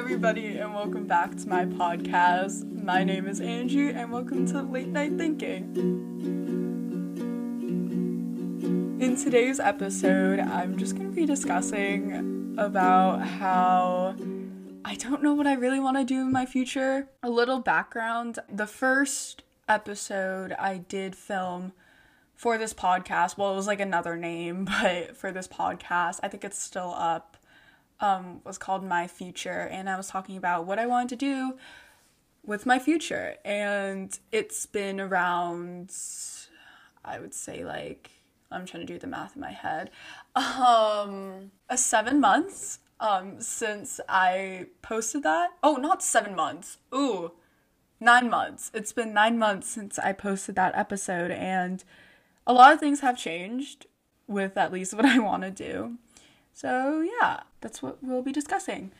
everybody, and welcome back to my podcast. My name is Angie, and welcome to Late Night Thinking. In today's episode, I'm just going to be discussing about how I don't know what I really want to do in my future. A little background the first episode I did film for this podcast, well, it was like another name, but for this podcast, I think it's still up um, was called My Future, and I was talking about what I wanted to do with my future. And it's been around, I would say, like, I'm trying to do the math in my head, um, a seven months um, since I posted that. Oh, not seven months. Ooh, nine months. It's been nine months since I posted that episode, and a lot of things have changed with at least what I want to do. So, yeah, that's what we'll be discussing.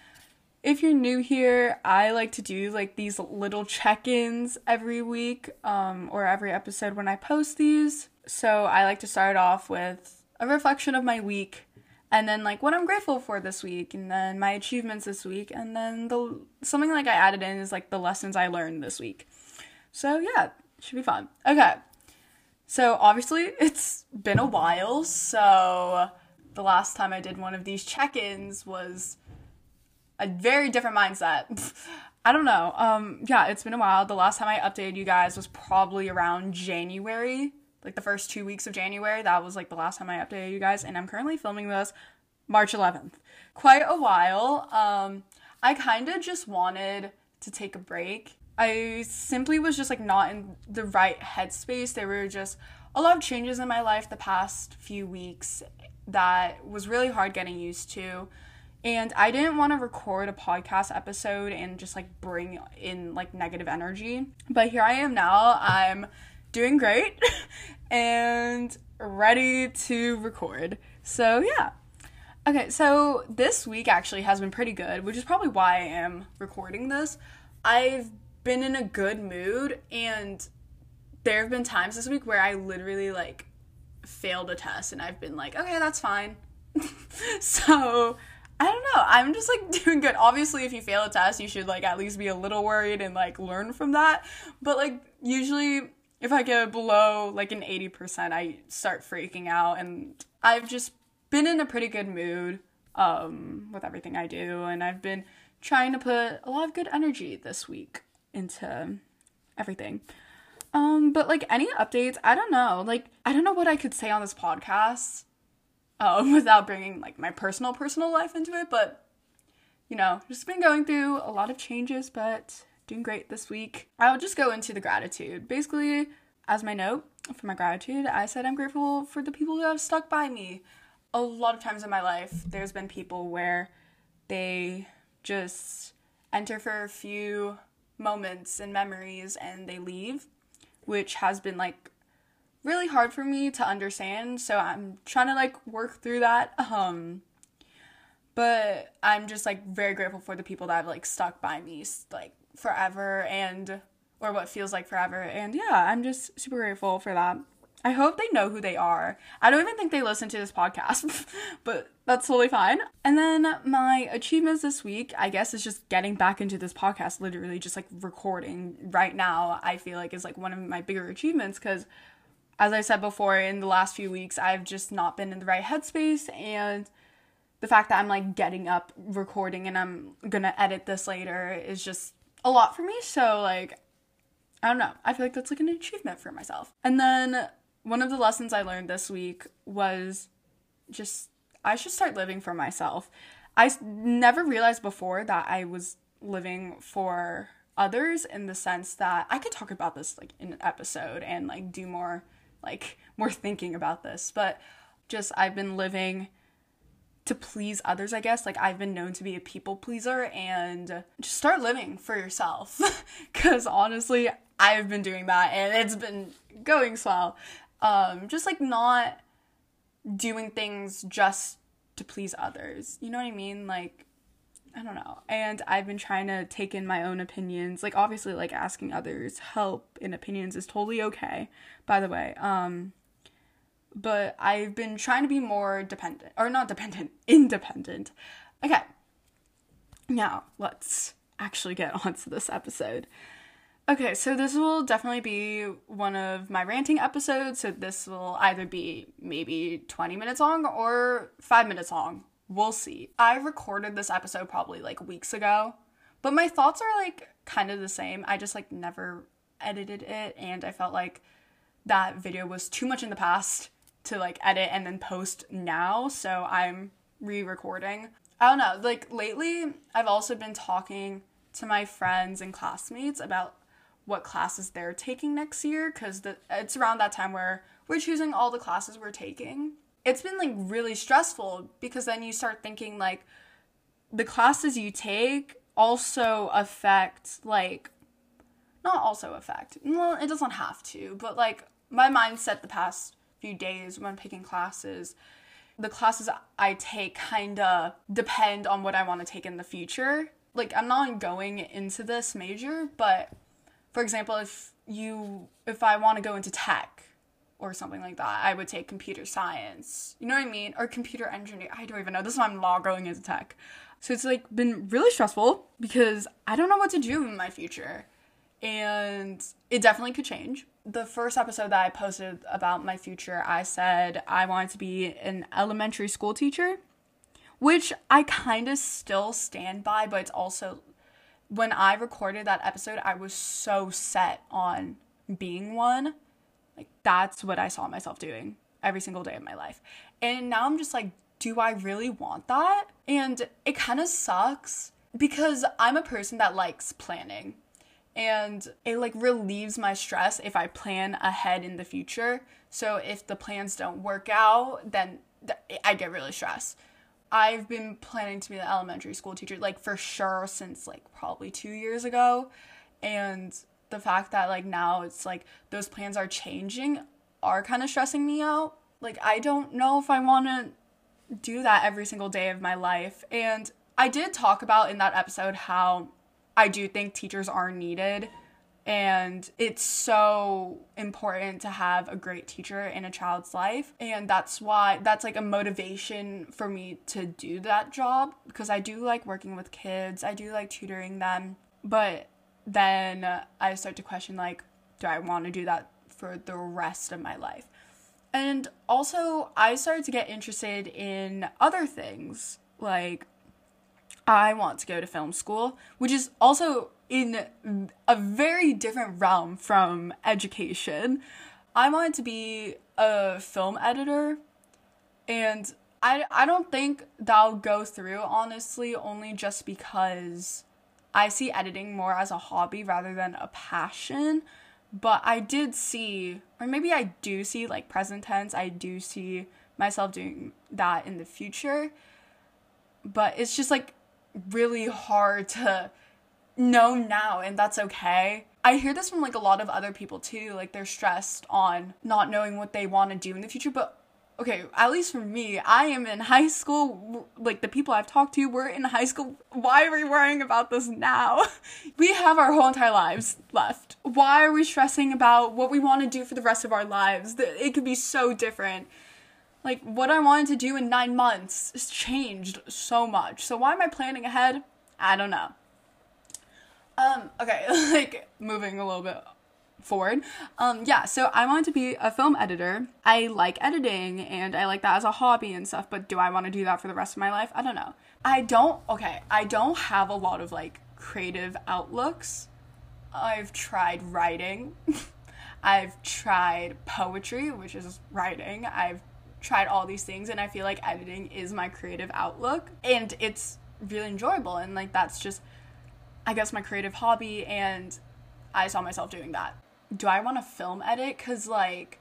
If you're new here, I like to do like these little check ins every week um, or every episode when I post these. So, I like to start off with a reflection of my week and then like what I'm grateful for this week and then my achievements this week and then the something like I added in is like the lessons I learned this week. So yeah, should be fun. Okay. So obviously it's been a while, so the last time I did one of these check ins was a very different mindset. I don't know. Um, yeah, it's been a while. The last time I updated you guys was probably around January, like the first two weeks of January. That was like the last time I updated you guys, and I'm currently filming this March 11th. Quite a while. Um, I kind of just wanted to take a break. I simply was just like not in the right headspace. There were just a lot of changes in my life the past few weeks, that was really hard getting used to. And I didn't want to record a podcast episode and just like bring in like negative energy. But here I am now. I'm doing great and ready to record. So, yeah. Okay, so this week actually has been pretty good, which is probably why I am recording this. I've been in a good mood and there have been times this week where I literally like failed a test and I've been like, okay, that's fine. so I don't know. I'm just like doing good. Obviously, if you fail a test, you should like at least be a little worried and like learn from that. But like usually if I get below like an 80%, I start freaking out and I've just been in a pretty good mood um with everything I do and I've been trying to put a lot of good energy this week into everything. Um, but like any updates, I don't know. Like I don't know what I could say on this podcast, um, without bringing like my personal personal life into it. But you know, just been going through a lot of changes, but doing great this week. I'll just go into the gratitude. Basically, as my note for my gratitude, I said I'm grateful for the people who have stuck by me. A lot of times in my life, there's been people where they just enter for a few moments and memories and they leave which has been like really hard for me to understand. So I'm trying to like work through that. Um but I'm just like very grateful for the people that have like stuck by me like forever and or what feels like forever. And yeah, I'm just super grateful for that. I hope they know who they are. I don't even think they listen to this podcast, but that's totally fine. And then my achievements this week, I guess, is just getting back into this podcast, literally just like recording right now. I feel like is like one of my bigger achievements because, as I said before, in the last few weeks, I've just not been in the right headspace. And the fact that I'm like getting up, recording, and I'm gonna edit this later is just a lot for me. So, like, I don't know. I feel like that's like an achievement for myself. And then one of the lessons I learned this week was just I should start living for myself. I never realized before that I was living for others in the sense that I could talk about this like in an episode and like do more like more thinking about this, but just I've been living to please others, I guess. Like I've been known to be a people pleaser and just start living for yourself. Cuz honestly, I've been doing that and it's been going swell um, just like not doing things just to please others. You know what I mean? Like, I don't know. And I've been trying to take in my own opinions. Like, obviously, like asking others help in opinions is totally okay, by the way. Um, but I've been trying to be more dependent, or not dependent, independent. Okay. Now, let's actually get onto this episode. Okay, so this will definitely be one of my ranting episodes. So this will either be maybe 20 minutes long or five minutes long. We'll see. I recorded this episode probably like weeks ago, but my thoughts are like kind of the same. I just like never edited it, and I felt like that video was too much in the past to like edit and then post now. So I'm re recording. I don't know, like lately, I've also been talking to my friends and classmates about what classes they're taking next year because it's around that time where we're choosing all the classes we're taking. It's been like really stressful because then you start thinking like the classes you take also affect like not also affect. Well, it doesn't have to, but like my mindset the past few days when picking classes the classes I take kind of depend on what I want to take in the future. Like I'm not going into this major, but for example, if you if I want to go into tech or something like that, I would take computer science. You know what I mean? Or computer engineering. I don't even know. This is why I'm not going into tech. So it's like been really stressful because I don't know what to do in my future. And it definitely could change. The first episode that I posted about my future, I said I wanted to be an elementary school teacher, which I kind of still stand by, but it's also when I recorded that episode, I was so set on being one. Like, that's what I saw myself doing every single day of my life. And now I'm just like, do I really want that? And it kind of sucks because I'm a person that likes planning. And it like relieves my stress if I plan ahead in the future. So if the plans don't work out, then th- I get really stressed. I've been planning to be an elementary school teacher, like for sure, since like probably two years ago. And the fact that like now it's like those plans are changing are kind of stressing me out. Like, I don't know if I want to do that every single day of my life. And I did talk about in that episode how I do think teachers are needed and it's so important to have a great teacher in a child's life. And that's why that's like a motivation for me to do that job because I do like working with kids. I do like tutoring them. But then I start to question like do I want to do that for the rest of my life? And also I started to get interested in other things like I want to go to film school which is also in a very different realm from education. I wanted to be a film editor, and I, I don't think that'll go through, honestly, only just because I see editing more as a hobby rather than a passion. But I did see, or maybe I do see, like present tense, I do see myself doing that in the future. But it's just like really hard to know now and that's okay. I hear this from like a lot of other people too, like they're stressed on not knowing what they want to do in the future, but okay, at least for me, I am in high school. Like the people I've talked to, we're in high school. Why are we worrying about this now? We have our whole entire lives left. Why are we stressing about what we want to do for the rest of our lives? It could be so different. Like what I wanted to do in nine months has changed so much. So why am I planning ahead? I don't know. Um, okay, like moving a little bit forward. Um, yeah, so I wanted to be a film editor. I like editing and I like that as a hobby and stuff, but do I want to do that for the rest of my life? I don't know. I don't, okay, I don't have a lot of like creative outlooks. I've tried writing. I've tried poetry, which is writing. I've tried all these things and I feel like editing is my creative outlook and it's really enjoyable and like that's just I guess my creative hobby and I saw myself doing that. Do I want to film edit cuz like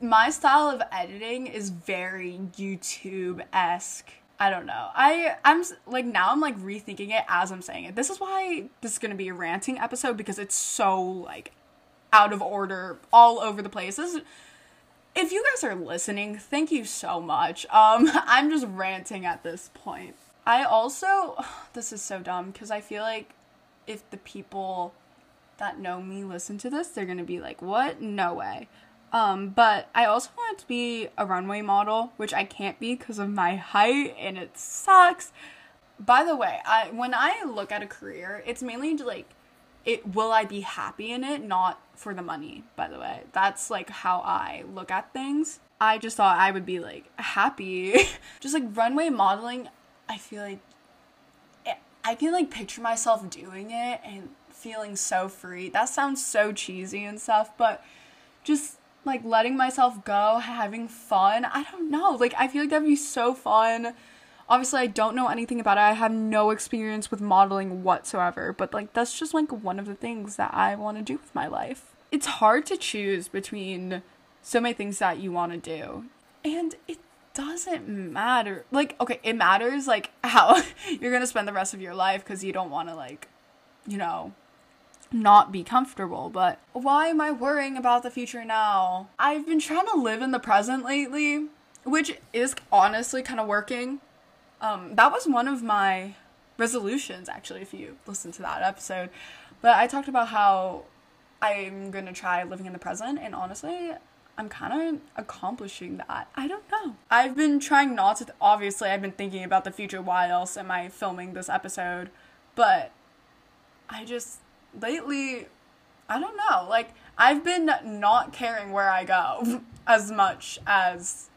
my style of editing is very YouTube-esque. I don't know. I I'm like now I'm like rethinking it as I'm saying it. This is why this is to be a ranting episode because it's so like out of order all over the place. This is, if you guys are listening, thank you so much. Um I'm just ranting at this point. I also, this is so dumb because I feel like if the people that know me listen to this, they're gonna be like, what? No way. Um, but I also wanted to be a runway model, which I can't be because of my height and it sucks. by the way, I when I look at a career, it's mainly like it will I be happy in it, not for the money, by the way. That's like how I look at things. I just thought I would be like happy. just like runway modeling, I feel like eh, I can like picture myself doing it and feeling so free. That sounds so cheesy and stuff, but just like letting myself go, having fun. I don't know. Like I feel like that'd be so fun. Obviously, I don't know anything about it. I have no experience with modeling whatsoever, but like that's just like one of the things that I want to do with my life. It's hard to choose between so many things that you want to do. And it doesn't matter. Like, okay, it matters like how you're going to spend the rest of your life cuz you don't want to like, you know, not be comfortable, but why am I worrying about the future now? I've been trying to live in the present lately, which is honestly kind of working. Um, that was one of my resolutions, actually, if you listen to that episode. But I talked about how I'm gonna try living in the present, and honestly, I'm kind of accomplishing that. I don't know. I've been trying not to, th- obviously, I've been thinking about the future. Why else am I filming this episode? But I just, lately, I don't know. Like, I've been not caring where I go as much as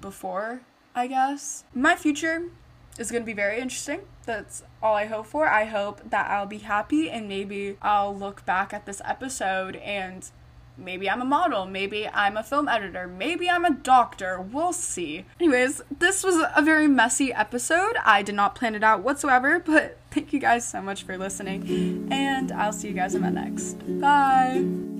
before, I guess. My future is going to be very interesting. That's all I hope for. I hope that I'll be happy and maybe I'll look back at this episode and maybe I'm a model, maybe I'm a film editor, maybe I'm a doctor. We'll see. Anyways, this was a very messy episode. I did not plan it out whatsoever, but thank you guys so much for listening, and I'll see you guys in my next. Bye.